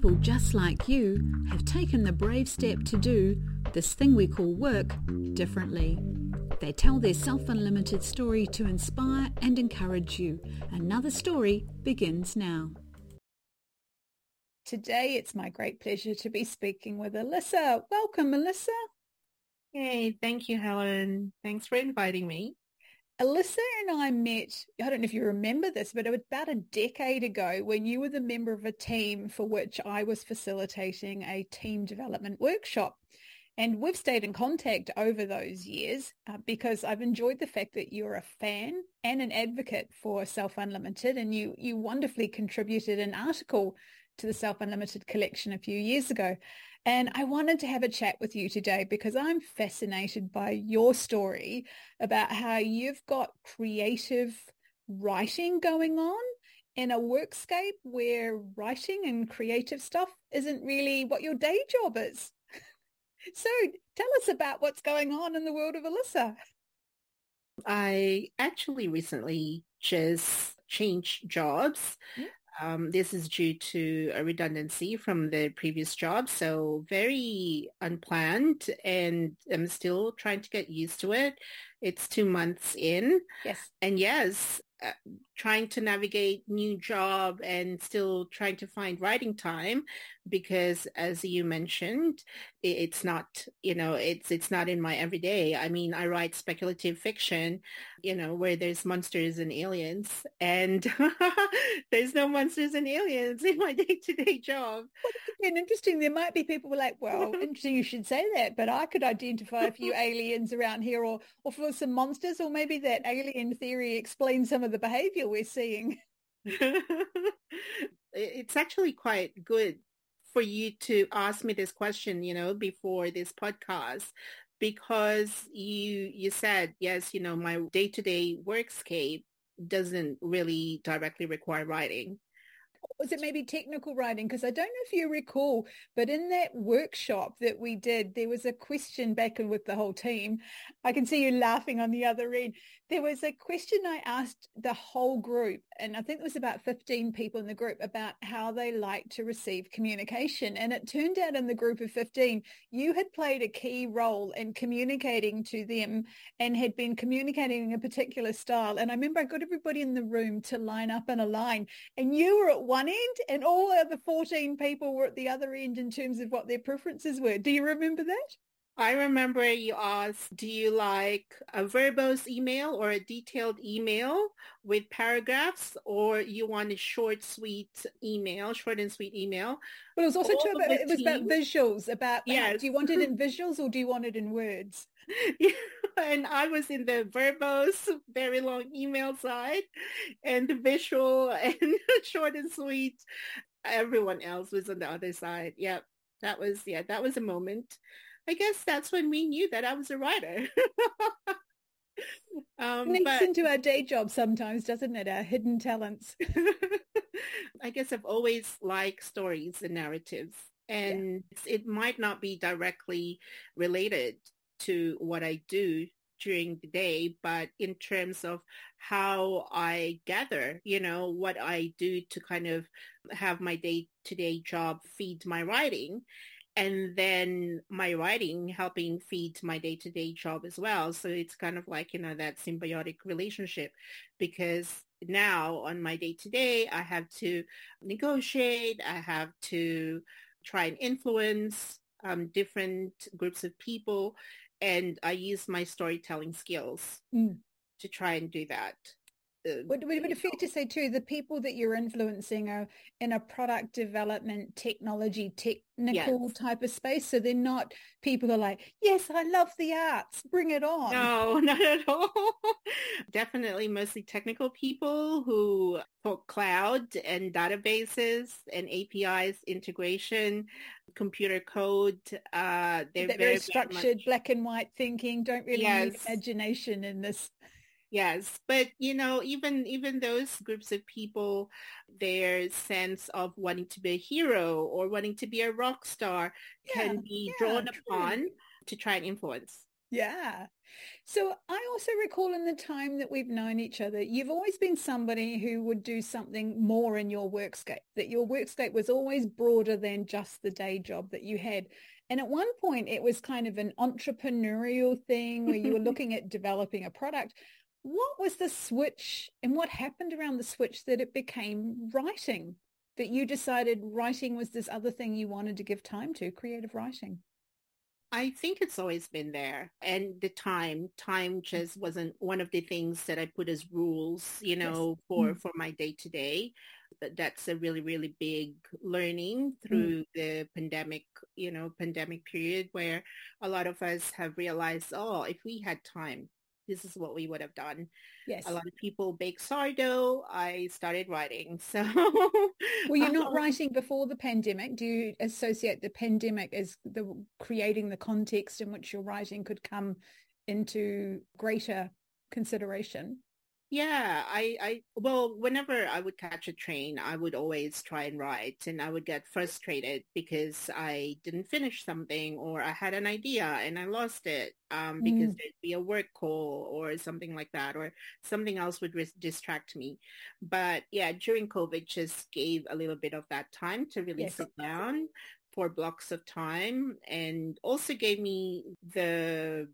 people just like you have taken the brave step to do this thing we call work differently. They tell their self-unlimited story to inspire and encourage you. Another story begins now. Today, it's my great pleasure to be speaking with Elisa. Welcome, Elisa. Hey, thank you, Helen. Thanks for inviting me. Elisa and I met, I don't know if you remember this, but it was about a decade ago when you were the member of a team for which I was facilitating a team development workshop. And we've stayed in contact over those years uh, because I've enjoyed the fact that you're a fan and an advocate for Self Unlimited and you, you wonderfully contributed an article to the Self Unlimited collection a few years ago. And I wanted to have a chat with you today because I'm fascinated by your story about how you've got creative writing going on in a workscape where writing and creative stuff isn't really what your day job is. so tell us about what's going on in the world of Elisa. I actually recently just changed jobs. Mm-hmm. Um, this is due to a redundancy from the previous job, so very unplanned, and I'm still trying to get used to it. It's two months in. Yes. And yes, uh, trying to navigate new job and still trying to find writing time because as you mentioned it's not you know it's it's not in my everyday. I mean i write speculative fiction you know where there's monsters and aliens and there's no monsters and aliens in my day-to-day job. And interesting there might be people like well interesting you should say that but i could identify a few aliens around here or or for some monsters or maybe that alien theory explains some of the behavior we're seeing. It's actually quite good for you to ask me this question, you know, before this podcast because you you said yes, you know, my day-to-day workscape doesn't really directly require writing was it maybe technical writing? Because I don't know if you recall, but in that workshop that we did, there was a question back and with the whole team. I can see you laughing on the other end. There was a question I asked the whole group, and I think there was about 15 people in the group about how they like to receive communication. And it turned out in the group of 15, you had played a key role in communicating to them and had been communicating in a particular style. And I remember I got everybody in the room to line up in a line and you were at one end and all the other 14 people were at the other end in terms of what their preferences were. Do you remember that? I remember you asked, do you like a verbose email or a detailed email with paragraphs or you want a short, sweet email, short and sweet email? But it was also true about, it was about visuals, about yes. do you want it in visuals or do you want it in words? And I was in the verbose, very long email side and the visual and short and sweet. Everyone else was on the other side. Yep. That was, yeah, that was a moment. I guess that's when we knew that I was a writer. um, Links but, into our day job sometimes, doesn't it? Our hidden talents. I guess I've always liked stories and narratives, and yeah. it might not be directly related to what I do during the day, but in terms of how I gather, you know, what I do to kind of have my day-to-day job feed my writing and then my writing helping feed my day-to-day job as well. So it's kind of like, you know, that symbiotic relationship because now on my day-to-day, I have to negotiate, I have to try and influence um, different groups of people and I use my storytelling skills mm. to try and do that. Uh, would, would it be fair to say too, the people that you're influencing are in a product development, technology, technical yes. type of space? So they're not people who are like, yes, I love the arts, bring it on. No, not at all. Definitely mostly technical people who talk cloud and databases and APIs integration, computer code. Uh, they're, they're very, very, structured, much... black and white thinking, don't really yes. need imagination in this Yes, but you know, even even those groups of people, their sense of wanting to be a hero or wanting to be a rock star yeah, can be yeah, drawn true. upon to try and influence. Yeah. So I also recall in the time that we've known each other, you've always been somebody who would do something more in your workscape, that your workscape was always broader than just the day job that you had. And at one point it was kind of an entrepreneurial thing where you were looking at developing a product. What was the switch and what happened around the switch that it became writing? That you decided writing was this other thing you wanted to give time to, creative writing? I think it's always been there. And the time, time just wasn't one of the things that I put as rules, you know, yes. for, mm. for my day to day. But that's a really, really big learning mm. through mm. the pandemic, you know, pandemic period where a lot of us have realized, oh, if we had time, this is what we would have done. Yes. A lot of people bake sourdough. I started writing. So Were you not um, writing before the pandemic? Do you associate the pandemic as the creating the context in which your writing could come into greater consideration? Yeah, I, I, well, whenever I would catch a train, I would always try and write and I would get frustrated because I didn't finish something or I had an idea and I lost it um, because mm. there'd be a work call or something like that or something else would ris- distract me. But yeah, during COVID just gave a little bit of that time to really yes. sit down for blocks of time and also gave me the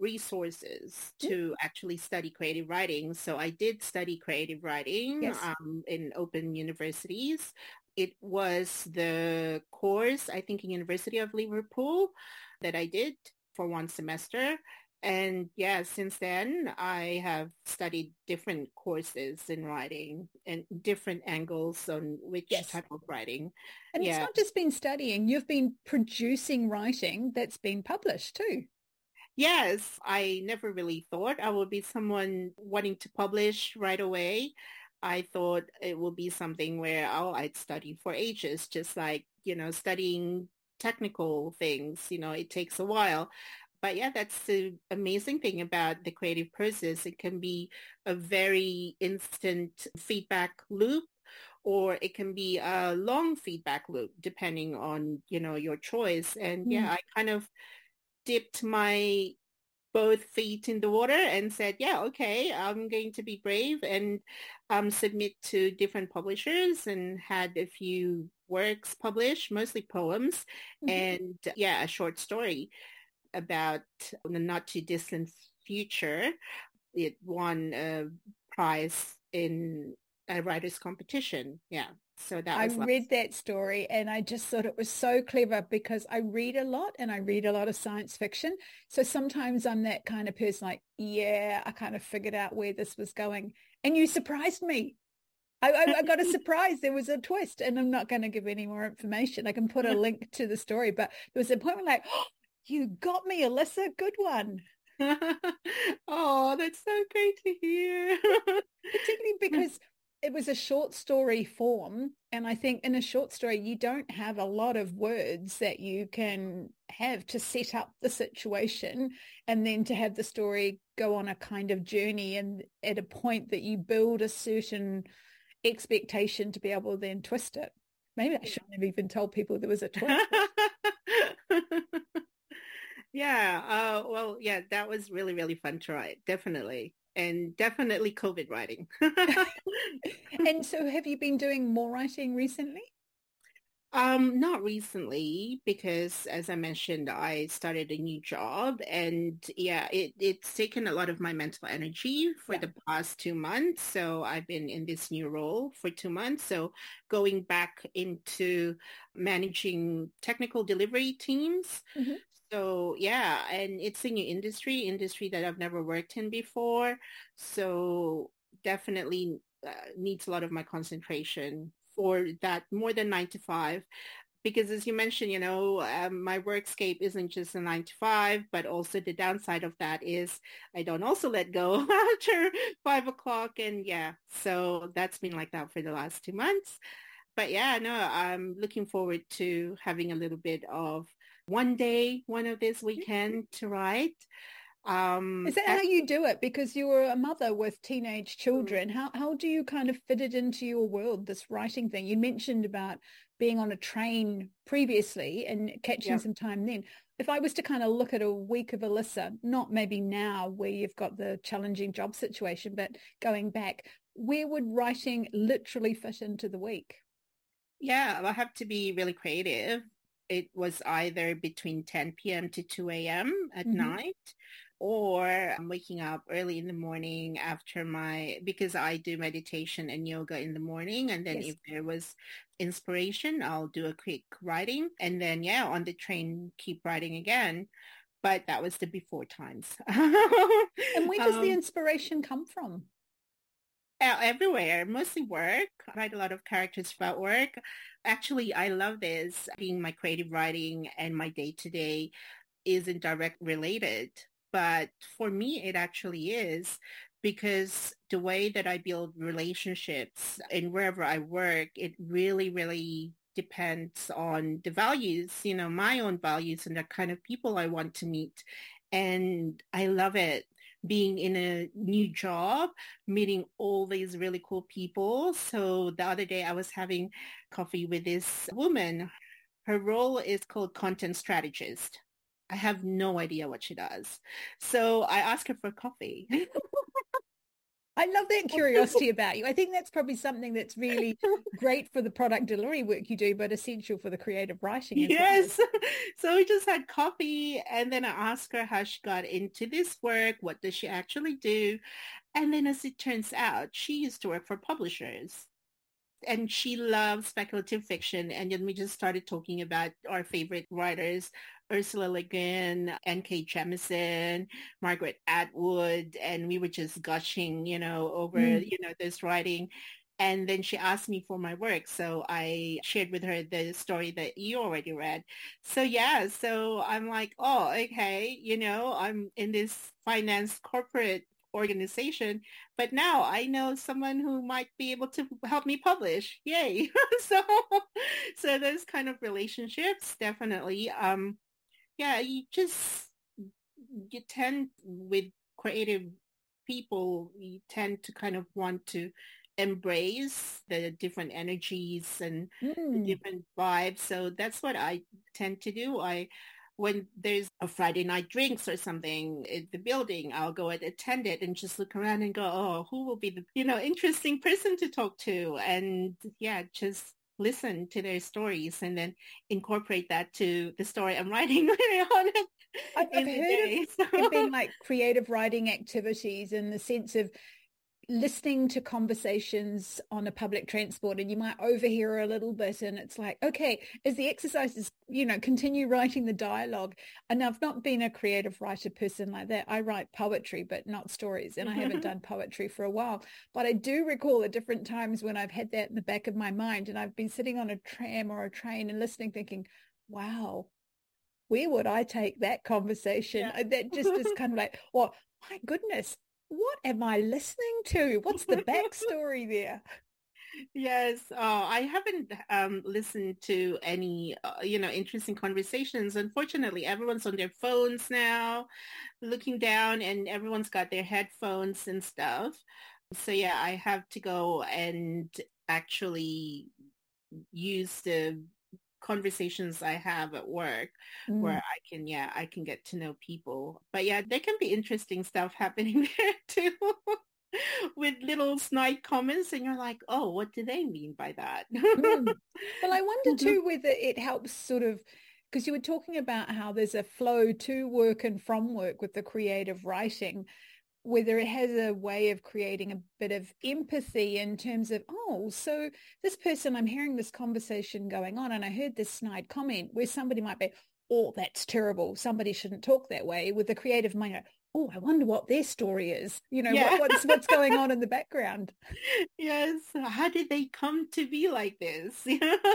resources to actually study creative writing. So I did study creative writing yes. um, in open universities. It was the course, I think, in University of Liverpool that I did for one semester. And yeah, since then I have studied different courses in writing and different angles on which yes. type of writing. And yeah. it's not just been studying, you've been producing writing that's been published too. Yes, I never really thought I would be someone wanting to publish right away. I thought it would be something where oh, I'd study for ages, just like, you know, studying technical things, you know, it takes a while. But yeah, that's the amazing thing about the creative process. It can be a very instant feedback loop or it can be a long feedback loop depending on, you know, your choice. And mm. yeah, I kind of dipped my both feet in the water and said, yeah, okay, I'm going to be brave and um, submit to different publishers and had a few works published, mostly poems mm-hmm. and yeah, a short story about the not too distant future. It won a prize in a writer's competition. Yeah. So that I read that story and I just thought it was so clever because I read a lot and I read a lot of science fiction. So sometimes I'm that kind of person like, yeah, I kind of figured out where this was going. And you surprised me. I, I, I got a surprise. There was a twist and I'm not going to give any more information. I can put a link to the story, but there was a point where like, oh, you got me, Elisa. Good one. oh, that's so great to hear. Particularly because it was a short story form. And I think in a short story, you don't have a lot of words that you can have to set up the situation and then to have the story go on a kind of journey and at a point that you build a certain expectation to be able to then twist it. Maybe I shouldn't have even told people there was a twist. yeah. Uh, well, yeah, that was really, really fun to write. Definitely and definitely COVID writing. and so have you been doing more writing recently? Um, not recently because as I mentioned, I started a new job and yeah, it, it's taken a lot of my mental energy for yeah. the past two months. So I've been in this new role for two months. So going back into managing technical delivery teams. Mm-hmm. So yeah, and it's a new industry, industry that I've never worked in before. So definitely uh, needs a lot of my concentration for that more than nine to five. Because as you mentioned, you know, um, my workscape isn't just a nine to five, but also the downside of that is I don't also let go after five o'clock. And yeah, so that's been like that for the last two months. But yeah, no, I'm looking forward to having a little bit of one day, one of this weekend to write. Um, Is that how you do it? Because you're a mother with teenage children. How how do you kind of fit it into your world? This writing thing you mentioned about being on a train previously and catching yeah. some time then. If I was to kind of look at a week of Elisa, not maybe now where you've got the challenging job situation, but going back, where would writing literally fit into the week? Yeah, I have to be really creative. It was either between 10 p.m. to 2 a.m. at mm-hmm. night or I'm waking up early in the morning after my because I do meditation and yoga in the morning and then yes. if there was inspiration I'll do a quick writing and then yeah on the train keep writing again but that was the before times and where does um, the inspiration come from everywhere. Mostly work. I write a lot of characters about work. Actually I love this. Being my creative writing and my day-to-day isn't direct related but for me, it actually is because the way that I build relationships and wherever I work, it really, really depends on the values, you know, my own values and the kind of people I want to meet. And I love it being in a new job, meeting all these really cool people. So the other day I was having coffee with this woman. Her role is called content strategist. I have no idea what she does. So I ask her for coffee. I love that curiosity about you. I think that's probably something that's really great for the product delivery work you do, but essential for the creative writing. yes. Well. So we just had coffee and then I asked her how she got into this work. What does she actually do? And then as it turns out, she used to work for publishers and she loves speculative fiction. And then we just started talking about our favorite writers, Ursula Le Guin, N.K. Jemisin, Margaret Atwood, and we were just gushing, you know, over, mm. you know, this writing. And then she asked me for my work. So I shared with her the story that you already read. So yeah, so I'm like, oh, okay, you know, I'm in this finance corporate organization, but now I know someone who might be able to help me publish. Yay. so, so those kind of relationships definitely, um, yeah, you just, you tend with creative people, you tend to kind of want to embrace the different energies and mm. different vibes. So that's what I tend to do. I, when there's a Friday night drinks or something in the building, I'll go and attend it and just look around and go, oh, who will be the, you know, interesting person to talk to? And yeah, just listen to their stories and then incorporate that to the story I'm writing on it. I've, I've heard of so. being like creative writing activities in the sense of listening to conversations on a public transport and you might overhear a little bit and it's like okay as the exercises you know continue writing the dialogue. And i've not been a creative writer person like that. I write poetry but not stories and i haven't mm-hmm. done poetry for a while. But i do recall at different times when i've had that in the back of my mind and i've been sitting on a tram or a train and listening thinking wow where would i take that conversation? Yeah. Uh, that just is kind of like well my goodness what am I listening to? What's the backstory there? Yes, uh, I haven't um, listened to any, uh, you know, interesting conversations. Unfortunately, everyone's on their phones now, looking down, and everyone's got their headphones and stuff. So yeah, I have to go and actually use the conversations I have at work mm. where I can, yeah, I can get to know people. But yeah, there can be interesting stuff happening there too. with little snide comments and you're like, oh, what do they mean by that? mm. Well, I wonder too whether it helps sort of because you were talking about how there's a flow to work and from work with the creative writing whether it has a way of creating a bit of empathy in terms of, oh, so this person, I'm hearing this conversation going on and I heard this snide comment where somebody might be, oh, that's terrible. Somebody shouldn't talk that way with the creative mind oh, I wonder what their story is. You know, yeah. what, what's what's going on in the background. Yes. How did they come to be like this?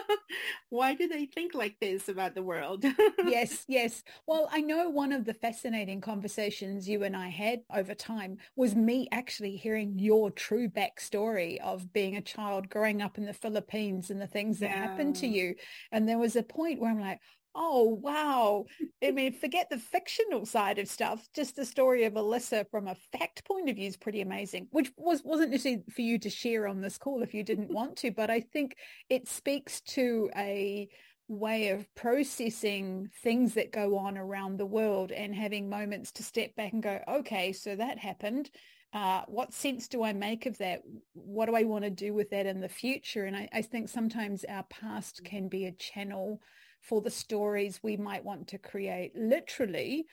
Why do they think like this about the world? yes, yes. Well, I know one of the fascinating conversations you and I had over time was me actually hearing your true backstory of being a child growing up in the Philippines and the things that yeah. happened to you. And there was a point where I'm like, Oh, wow. I mean, forget the fictional side of stuff. Just the story of Elisa from a fact point of view is pretty amazing, which was, wasn't necessarily for you to share on this call if you didn't want to, but I think it speaks to a way of processing things that go on around the world and having moments to step back and go, okay, so that happened. Uh, what sense do I make of that? What do I want to do with that in the future? And I, I think sometimes our past can be a channel for the stories we might want to create literally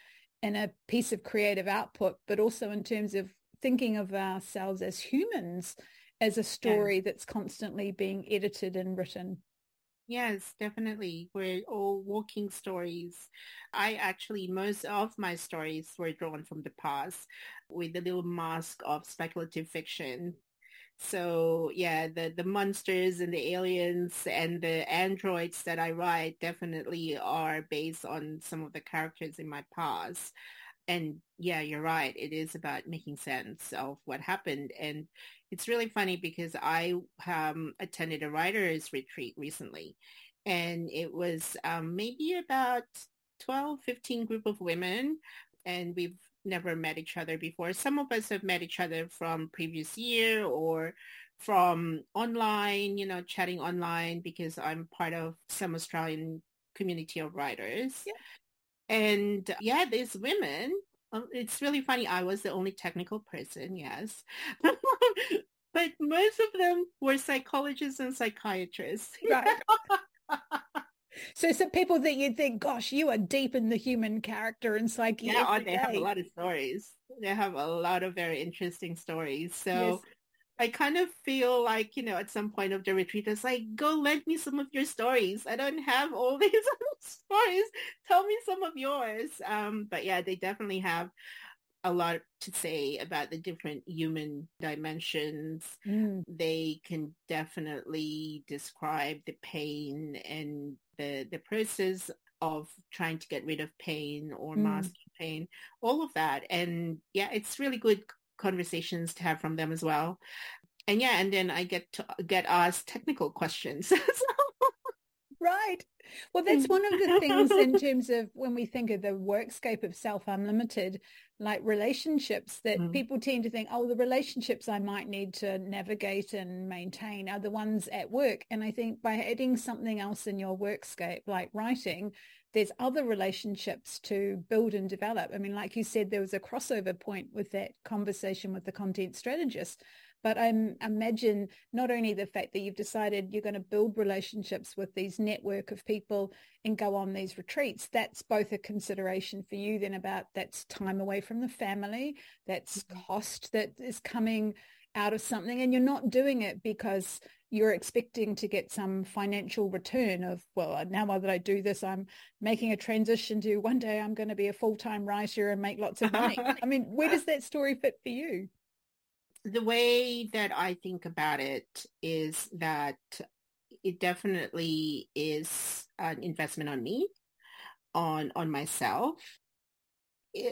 in a piece of creative output, but also in terms of thinking of ourselves as humans as a story yeah. that's constantly being edited and written. Yes, definitely. We're all walking stories. I actually, most of my stories were drawn from the past with a little mask of speculative fiction. So yeah, the, the monsters and the aliens and the androids that I write definitely are based on some of the characters in my past and yeah, you're right. It is about making sense of what happened. And it's really funny because I um, attended a writer's retreat recently and it was um, maybe about 12, 15 group of women and we've never met each other before. Some of us have met each other from previous year or from online, you know, chatting online because I'm part of some Australian community of writers. Yeah. And yeah, these women, um, it's really funny. I was the only technical person, yes. but most of them were psychologists and psychiatrists. Right. so some people that you'd think, gosh, you are deep in the human character and psyche. Yeah, oh, they have a lot of stories. They have a lot of very interesting stories. So yes. I kind of feel like, you know, at some point of the retreat, it's like, go lend me some of your stories. I don't have all these stories. Tell me some of yours. Um, but yeah, they definitely have a lot to say about the different human dimensions. Mm. They can definitely describe the pain and the, the process of trying to get rid of pain or mm. masking pain, all of that. And yeah, it's really good conversations to have from them as well. And yeah, and then I get to get asked technical questions. right. Well, that's one of the things in terms of when we think of the workscape of Self Unlimited, like relationships that mm. people tend to think, oh, the relationships I might need to navigate and maintain are the ones at work. And I think by adding something else in your workscape, like writing, there's other relationships to build and develop. I mean, like you said, there was a crossover point with that conversation with the content strategist. But I imagine not only the fact that you've decided you're going to build relationships with these network of people and go on these retreats, that's both a consideration for you then about that's time away from the family, that's mm-hmm. cost that is coming out of something and you're not doing it because you're expecting to get some financial return of, well, now that I do this, I'm making a transition to one day I'm going to be a full-time writer and make lots of money. I mean, where does that story fit for you? The way that I think about it is that it definitely is an investment on me, on on myself,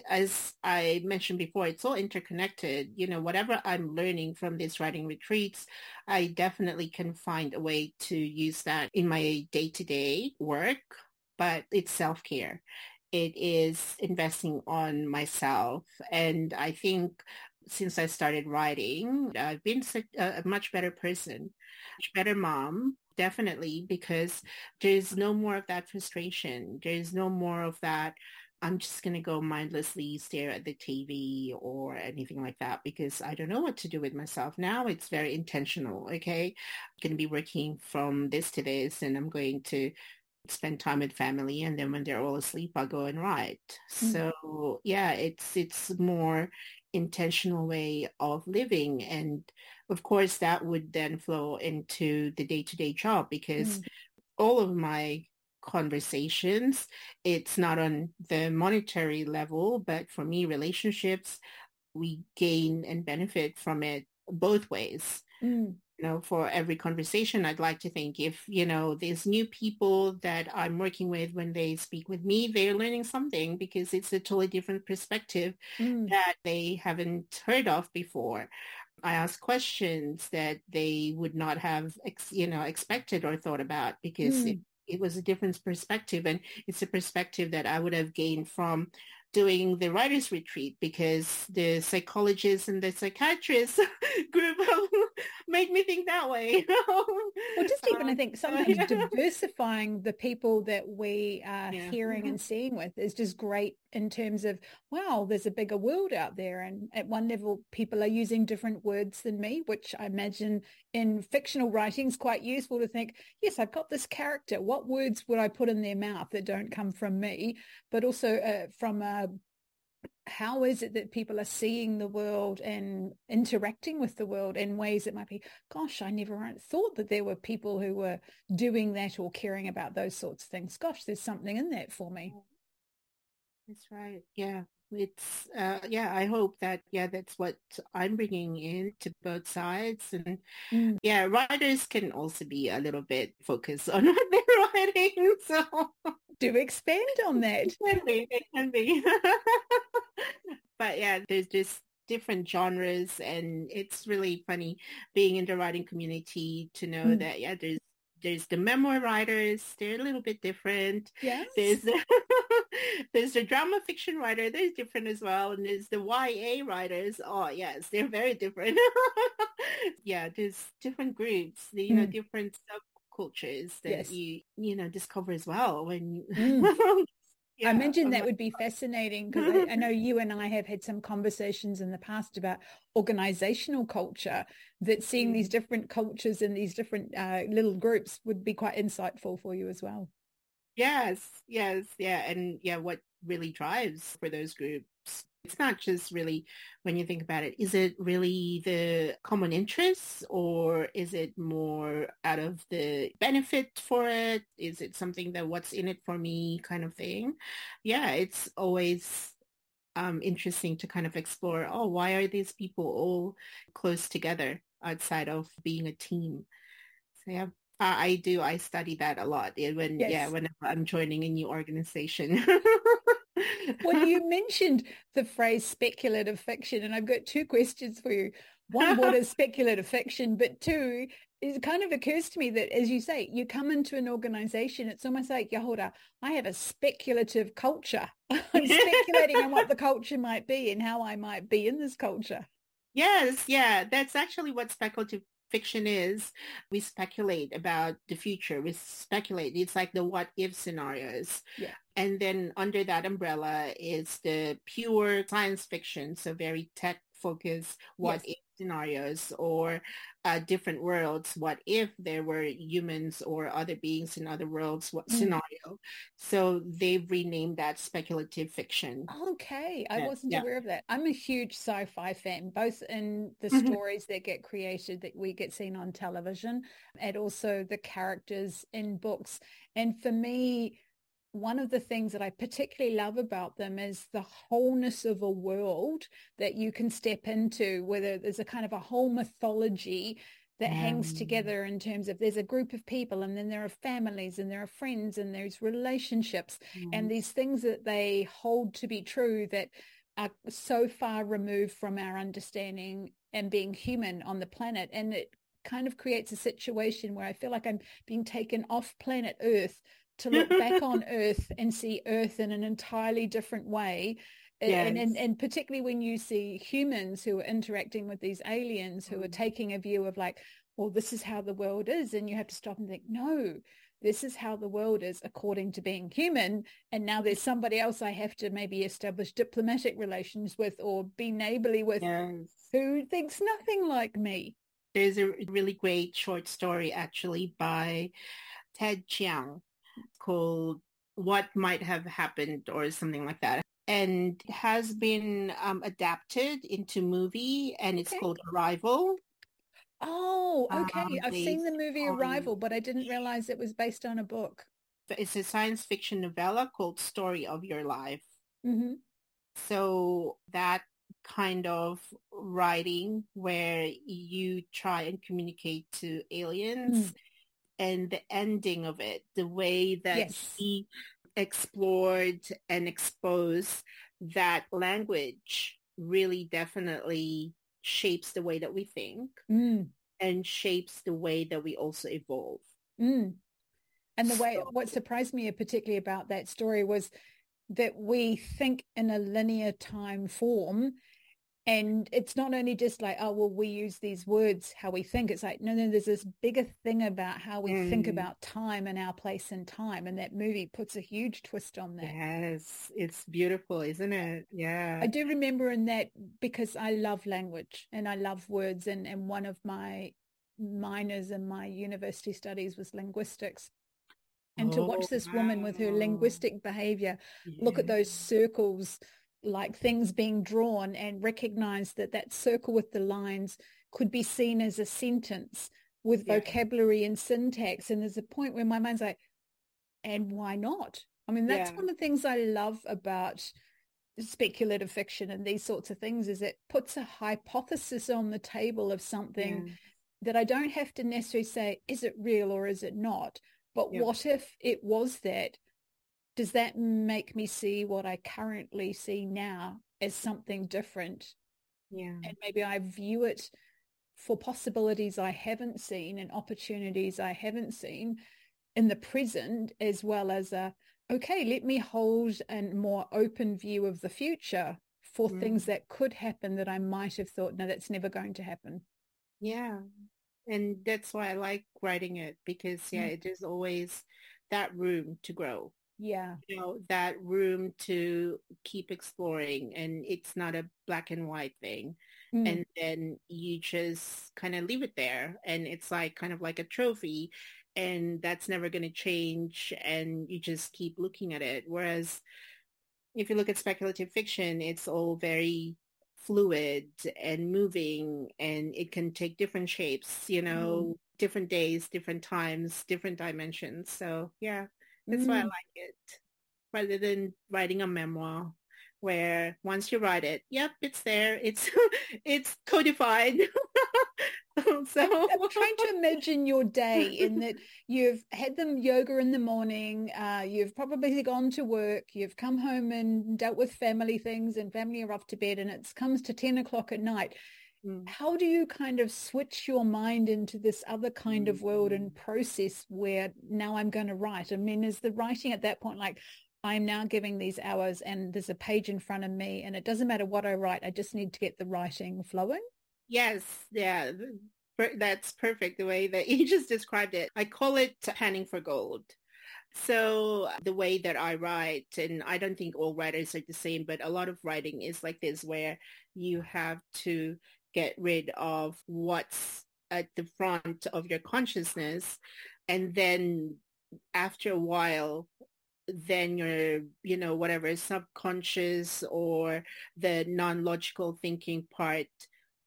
as I mentioned before, it's all interconnected. You know, whatever I'm learning from these writing retreats, I definitely can find a way to use that in my day-to-day work, but it's self-care. It is investing on myself. And I think since I started writing, I've been such a much better person, much better mom, definitely, because there's no more of that frustration. There's no more of that I'm just going to go mindlessly stare at the TV or anything like that because I don't know what to do with myself. Now it's very intentional. Okay. I'm going to be working from this to this and I'm going to spend time with family and then when they're all asleep I'll go and write. Mm-hmm. So yeah, it's it's more intentional way of living and of course that would then flow into the day-to-day job because mm-hmm. all of my conversations. It's not on the monetary level, but for me, relationships, we gain and benefit from it both ways. Mm. You know, for every conversation, I'd like to think if, you know, there's new people that I'm working with when they speak with me, they're learning something because it's a totally different perspective mm. that they haven't heard of before. I ask questions that they would not have, ex, you know, expected or thought about because mm. it it was a different perspective and it's a perspective that I would have gained from doing the writers retreat because the psychologists and the psychiatrists group made me think that way. well, just even I think sometimes yeah. diversifying the people that we are yeah. hearing mm-hmm. and seeing with is just great in terms of wow, there's a bigger world out there, and at one level, people are using different words than me, which I imagine in fictional writing is quite useful to think. Yes, I've got this character. What words would I put in their mouth that don't come from me, but also uh, from a how is it that people are seeing the world and interacting with the world in ways that might be, gosh, I never thought that there were people who were doing that or caring about those sorts of things. Gosh, there's something in that for me. That's right. Yeah. It's, uh, yeah, I hope that, yeah, that's what I'm bringing in to both sides. And mm. yeah, writers can also be a little bit focused on what they're writing. So do expand on that. It can be. It can be. but yeah, there's just different genres and it's really funny being in the writing community to know mm. that yeah there's there's the memoir writers they're a little bit different yes. there's the, there's the drama fiction writer they're different as well and there's the ya writers oh yes they're very different yeah there's different groups you know mm. different subcultures that yes. you you know discover as well when mm. Yeah, I mentioned that would be fascinating because I, I, know you and I have had some conversations in the past about organizational culture that seeing these mm. different cultures in these different uh, little groups would be quite insightful for you as well. Yes, yes, yeah. And yeah, what really drives for those groups it's not just really when you think about it, is it really the common interests or is it more out of the benefit for it? Is it something that what's in it for me kind of thing? Yeah, it's always um, interesting to kind of explore, oh, why are these people all close together outside of being a team? So yeah, I do. I study that a lot when, yes. yeah, whenever I'm joining a new organization. well, you mentioned the phrase speculative fiction, and I've got two questions for you. One, what is speculative fiction? But two, it kind of occurs to me that, as you say, you come into an organization, it's almost like, Yahoda, I have a speculative culture. I'm speculating on what the culture might be and how I might be in this culture. Yes, yeah, that's actually what speculative fiction is we speculate about the future we speculate it's like the what if scenarios yeah and then under that umbrella is the pure science fiction, so very tech focused what yes. if scenarios or uh, different worlds. What if there were humans or other beings in other worlds? What mm. scenario? So they've renamed that speculative fiction. Okay, I wasn't yeah. aware of that. I'm a huge sci-fi fan, both in the mm-hmm. stories that get created that we get seen on television, and also the characters in books. And for me, one of the things that I particularly love about them is the wholeness of a world that you can step into, whether there's a kind of a whole mythology that hangs together in terms of there's a group of people and then there are families and there are friends and there's relationships mm. and these things that they hold to be true that are so far removed from our understanding and being human on the planet. And it kind of creates a situation where I feel like I'm being taken off planet Earth to look back on Earth and see Earth in an entirely different way. Yes. And, and, and particularly when you see humans who are interacting with these aliens who are mm. taking a view of like, well, this is how the world is. And you have to stop and think, no, this is how the world is according to being human. And now there's somebody else I have to maybe establish diplomatic relations with or be neighborly with yes. who thinks nothing like me. There's a really great short story actually by Ted Chiang called What Might Have Happened or something like that. And has been um, adapted into movie and it's okay. called Arrival. Oh, okay. Um, I've seen the movie Arrival, but I didn't realize it was based on a book. It's a science fiction novella called Story of Your Life. Mm-hmm. So that kind of writing where you try and communicate to aliens mm and the ending of it, the way that yes. he explored and exposed that language really definitely shapes the way that we think mm. and shapes the way that we also evolve. Mm. And the way, what surprised me particularly about that story was that we think in a linear time form and it's not only just like oh well we use these words how we think it's like no no there's this bigger thing about how we mm. think about time and our place in time and that movie puts a huge twist on that yes it's beautiful isn't it yeah i do remember in that because i love language and i love words and and one of my minors in my university studies was linguistics and oh, to watch oh, this wow. woman with her linguistic behavior yeah. look at those circles like things being drawn and recognize that that circle with the lines could be seen as a sentence with yeah. vocabulary and syntax. And there's a point where my mind's like, and why not? I mean, that's yeah. one of the things I love about speculative fiction and these sorts of things is it puts a hypothesis on the table of something yeah. that I don't have to necessarily say, is it real or is it not? But what if it was that? Does that make me see what I currently see now as something different? Yeah. And maybe I view it for possibilities I haven't seen and opportunities I haven't seen in the present as well as a okay, let me hold a more open view of the future for mm. things that could happen that I might have thought, no, that's never going to happen. Yeah. And that's why I like writing it because yeah, mm. it is always that room to grow yeah. you know that room to keep exploring and it's not a black and white thing. Mm. and then you just kind of leave it there and it's like kind of like a trophy and that's never going to change and you just keep looking at it. Whereas if you look at speculative fiction it's all very fluid and moving and it can take different shapes you know mm. different days different times different dimensions. So yeah that's mm. why I mm. like it. Rather than writing a memoir where once you write it, yep, it's there. It's it's codified. so I'm, trying to imagine your day in that you've had the yoga in the morning, uh, you've probably gone to work, you've come home and dealt with family things and family are off to bed and it comes to 10 o'clock at night Mm. How do you kind of switch your mind into this other kind of world and mm. process where now I'm going to write? I mean, is the writing at that point like, I'm now giving these hours and there's a page in front of me and it doesn't matter what I write. I just need to get the writing flowing. Yes. Yeah. That's perfect. The way that you just described it. I call it panning for gold. So the way that I write, and I don't think all writers are the same, but a lot of writing is like this where you have to get rid of what's at the front of your consciousness and then after a while then your you know whatever subconscious or the non-logical thinking part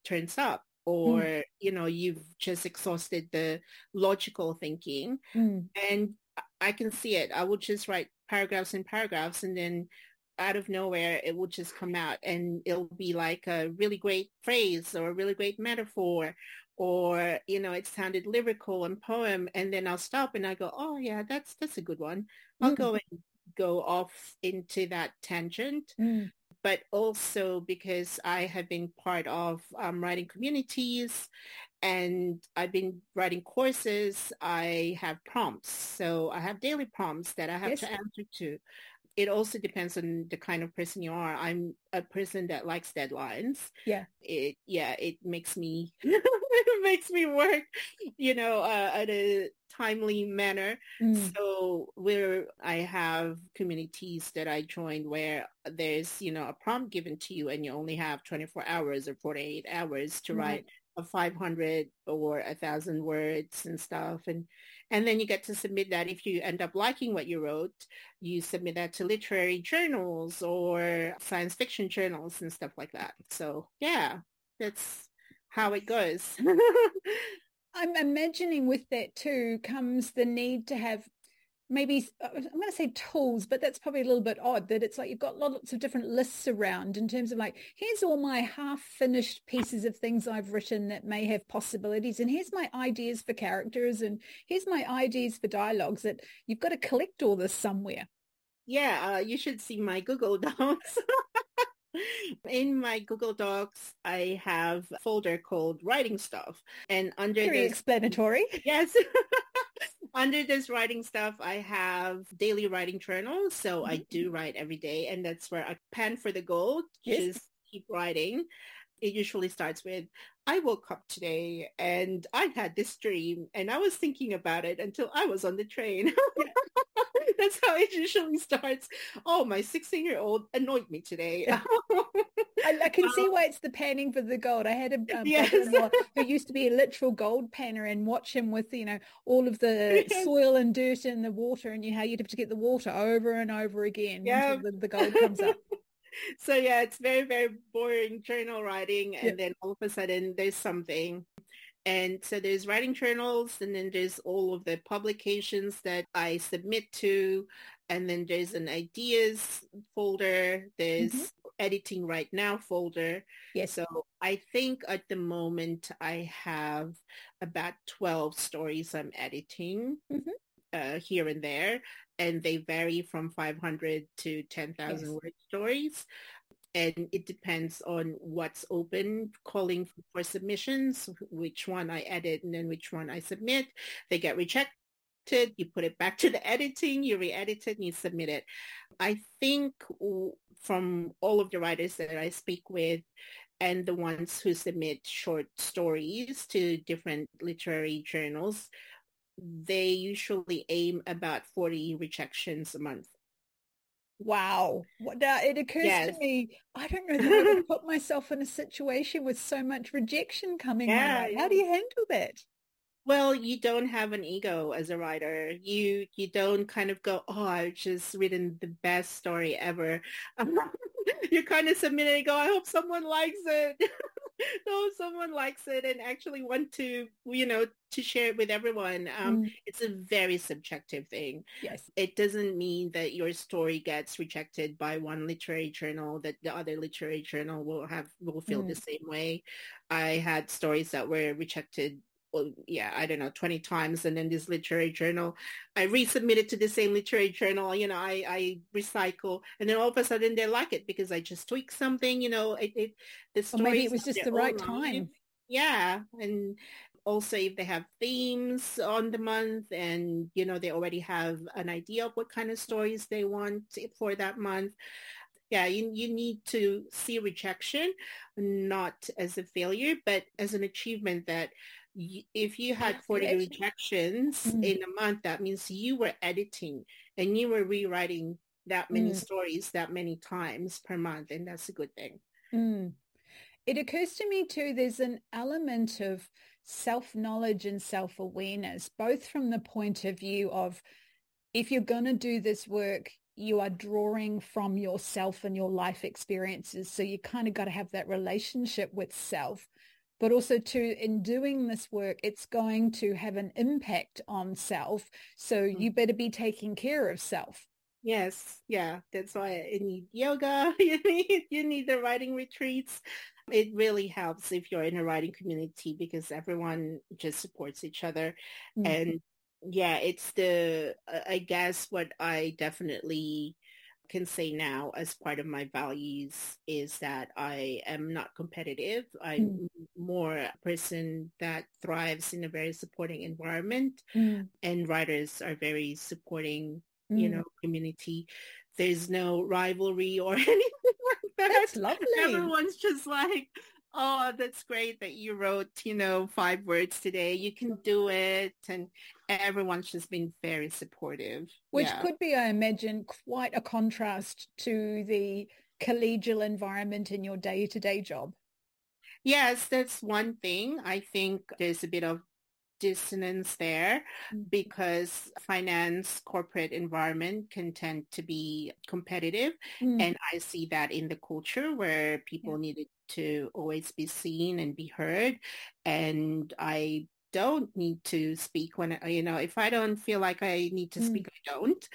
turns up or mm. you know you've just exhausted the logical thinking mm. and i can see it i would just write paragraphs and paragraphs and then out of nowhere it will just come out and it'll be like a really great phrase or a really great metaphor or you know it sounded lyrical and poem and then I'll stop and I go oh yeah that's that's a good one I'll mm. go and go off into that tangent mm. but also because I have been part of um, writing communities and I've been writing courses I have prompts so I have daily prompts that I have yes. to answer to it also depends on the kind of person you are. I'm a person that likes deadlines. Yeah. It yeah, it makes me it makes me work, you know, uh, at a timely manner. Mm. So where I have communities that I joined where there's, you know, a prompt given to you and you only have 24 hours or 48 hours to mm. write a 500 or a thousand words and stuff and and then you get to submit that. If you end up liking what you wrote you submit that to literary journals or science fiction journals and stuff like that. So yeah that's how it goes. I'm imagining with that too comes the need to have maybe uh, I'm going to say tools, but that's probably a little bit odd that it's like you've got lots of different lists around in terms of like, here's all my half finished pieces of things I've written that may have possibilities. And here's my ideas for characters. And here's my ideas for dialogues that you've got to collect all this somewhere. Yeah, uh, you should see my Google Docs. In my Google Docs, I have a folder called writing stuff. And under Very this, explanatory. Yes. under this writing stuff, I have daily writing journal. So mm-hmm. I do write every day. And that's where I pen for the gold, yes. just keep writing. It usually starts with, I woke up today and I had this dream and I was thinking about it until I was on the train. That's how it usually starts. Oh, my 16 year old annoyed me today. I, I, can see why it's the panning for the gold. I had a um, yes. who used to be a literal gold panner and watch him with, you know, all of the soil and dirt in the water and you how you'd have to get the water over and over again yeah. until the, the gold comes up so yeah, it's very, very boring journal writing. And then all of a sudden there's something. And so there's writing journals and then there's all of the publications that I submit to. And then there's an ideas folder. There's mm-hmm. Editing right now folder. Yes. So I think at the moment I have about 12 stories I'm editing. Mm-hmm. Uh, here and there and they vary from 500 to 10,000 yes. word stories. And it depends on what's open, calling for submissions, which one I edit and then which one I submit. They get rejected. You put it back to the editing, you re-edit it and you submit it. I think from all of the writers that I speak with and the ones who submit short stories to different literary journals, they usually aim about 40 rejections a month. Wow. Now, it occurs yes. to me, I don't know that I would put myself in a situation with so much rejection coming yeah. How do you handle that? Well, you don't have an ego as a writer. You you don't kind of go, oh, I've just written the best story ever. you kind of submit it and go, I hope someone likes it. no, someone likes it and actually want to, you know, to share it with everyone. Um, mm. It's a very subjective thing. Yes. It doesn't mean that your story gets rejected by one literary journal that the other literary journal will have will feel mm. the same way. I had stories that were rejected well, yeah, I don't know, 20 times. And then this literary journal, I resubmitted to the same literary journal, you know, I, I recycle and then all of a sudden they like it because I just tweak something, you know, it, it the story. maybe it was just the right time. Yeah. And also if they have themes on the month and, you know, they already have an idea of what kind of stories they want for that month yeah, you, you need to see rejection not as a failure, but as an achievement that if you had 40 rejections mm. in a month, that means you were editing and you were rewriting that many mm. stories that many times per month. And that's a good thing. Mm. It occurs to me too, there's an element of self-knowledge and self-awareness, both from the point of view of if you're going to do this work, you are drawing from yourself and your life experiences. So you kind of got to have that relationship with self but also to in doing this work it's going to have an impact on self so mm-hmm. you better be taking care of self yes yeah that's why you need yoga you need you need the writing retreats it really helps if you're in a writing community because everyone just supports each other mm-hmm. and yeah it's the i guess what i definitely can say now as part of my values is that I am not competitive. I'm mm. more a person that thrives in a very supporting environment mm. and writers are very supporting, mm. you know, community. There's no rivalry or anything like that. That's lovely. Everyone's just like, oh, that's great that you wrote, you know, five words today. You can do it. And everyone's just been very supportive. Which yeah. could be, I imagine, quite a contrast to the collegial environment in your day-to-day job. Yes, that's one thing. I think there's a bit of dissonance there mm. because finance corporate environment can tend to be competitive mm. and i see that in the culture where people yeah. needed to always be seen and be heard and i don't need to speak when you know if i don't feel like i need to mm. speak i don't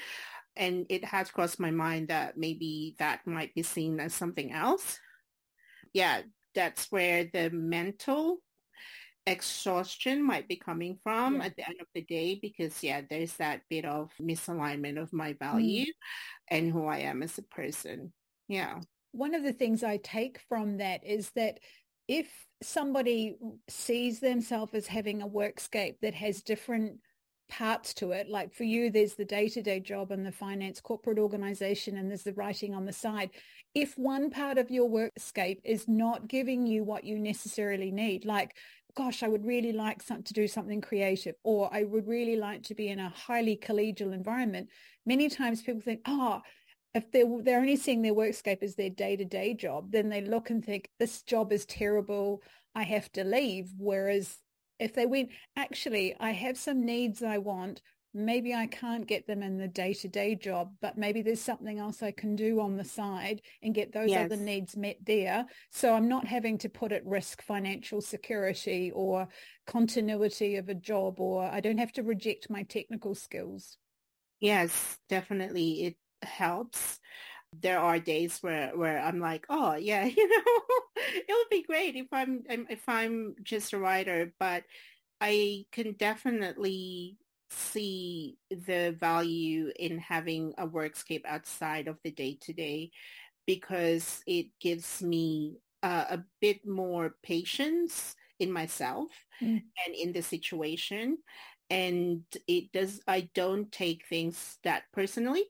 and it has crossed my mind that maybe that might be seen as something else yeah that's where the mental exhaustion might be coming from yeah. at the end of the day because yeah there's that bit of misalignment of my mm. value mm. and who i am as a person yeah one of the things i take from that is that if somebody sees themselves as having a workscape that has different parts to it. Like for you, there's the day-to-day job and the finance corporate organization and there's the writing on the side. If one part of your workscape is not giving you what you necessarily need, like gosh, I would really like some, to do something creative, or I would really like to be in a highly collegial environment. Many times people think, oh, if they're, they're only seeing their workscape as their day-to-day job, then they look and think, this job is terrible. I have to leave. Whereas if they went, actually, I have some needs I want. Maybe I can't get them in the day-to-day job, but maybe there's something else I can do on the side and get those yes. other needs met there. So I'm not having to put at risk financial security or continuity of a job, or I don't have to reject my technical skills. Yes, definitely. It helps there are days where where I'm like, oh yeah, you know, it would be great if I'm if I'm just a writer, but I can definitely see the value in having a workscape outside of the day to day because it gives me uh, a bit more patience in myself mm. and in the situation and it does i don't take things that personally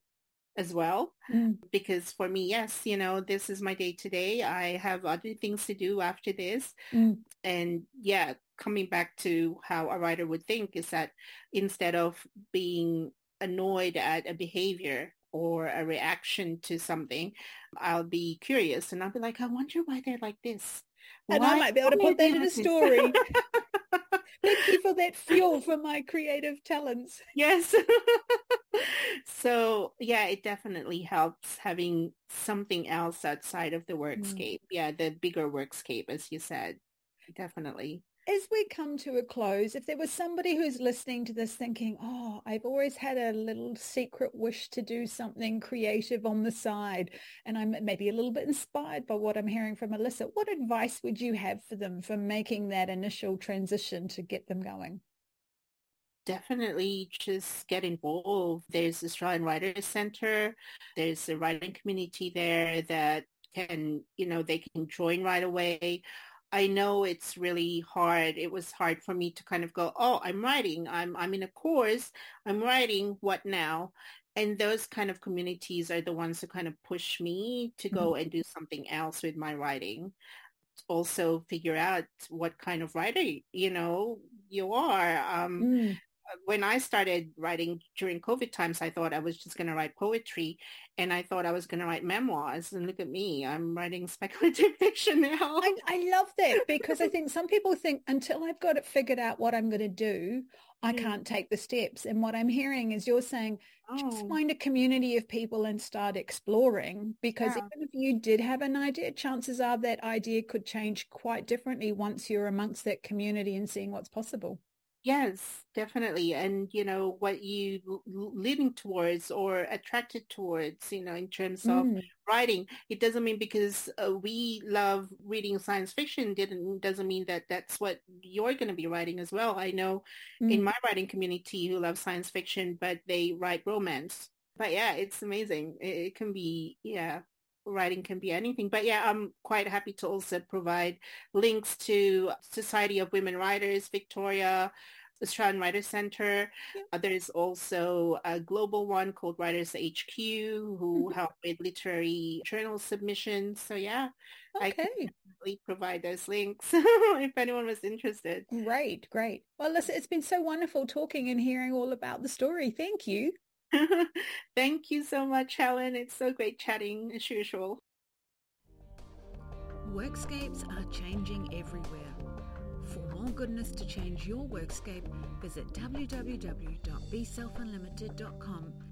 as well. Mm. Because for me, yes, you know, this is my day today. I have other things to do after this. Mm. And yeah, coming back to how a writer would think is that instead of being annoyed at a behavior or a reaction to something, I'll be curious and I'll be like, I wonder why they're like this. And why I might be able to put that in a story. Thank you for that fuel for my creative talents. Yes. so yeah, it definitely helps having something else outside of the workscape. Mm. Yeah, the bigger workscape, as you said. Definitely as we come to a close, if there was somebody who's listening to this thinking, oh, I've always had a little secret wish to do something creative on the side, and I'm maybe a little bit inspired by what I'm hearing from Elisa, what advice would you have for them for making that initial transition to get them going? definitely just get involved. There's the Australian Writers Center. There's a writing community there that can, you know, they can join right away. I know it's really hard. It was hard for me to kind of go, oh, I'm writing. I'm I'm in a course. I'm writing. What now? And those kind of communities are the ones who kind of push me to go mm-hmm. and do something else with my writing. Also figure out what kind of writer, you know, you are. Um, mm when I started writing during COVID times, I thought I was just going to write poetry and I thought I was going to write memoirs. And look at me, I'm writing speculative fiction now. I, I love that because I think some people think until I've got it figured out what I'm going to do, I mm. can't take the steps. And what I'm hearing is you're saying, oh. just find a community of people and start exploring because yeah. even if you did have an idea, chances are that idea could change quite differently once you're amongst that community and seeing what's possible. Yes, definitely. And, you know, what you leaning towards or attracted towards, you know, in terms of mm. writing, it doesn't mean because uh, we love reading science fiction didn't, doesn't mean that that's what you're going to be writing as well. I know mm. in my writing community who love science fiction, but they write romance. But yeah, it's amazing. It, it can be, yeah, writing can be anything. But yeah, I'm quite happy to also provide links to Society of Women Writers, Victoria, Australian Writers Center. Yeah. Uh, there's also a global one called Writers HQ who mm-hmm. help with literary journal submissions. So yeah, okay. I can definitely provide those links if anyone was interested. Great, great. Well, listen, it's been so wonderful talking and hearing all about the story. Thank you. Thank you so much, Helen. It's so great chatting as usual. Workscapes are changing everywhere. For more goodness to change your workscape, visit www.beselfunlimited.com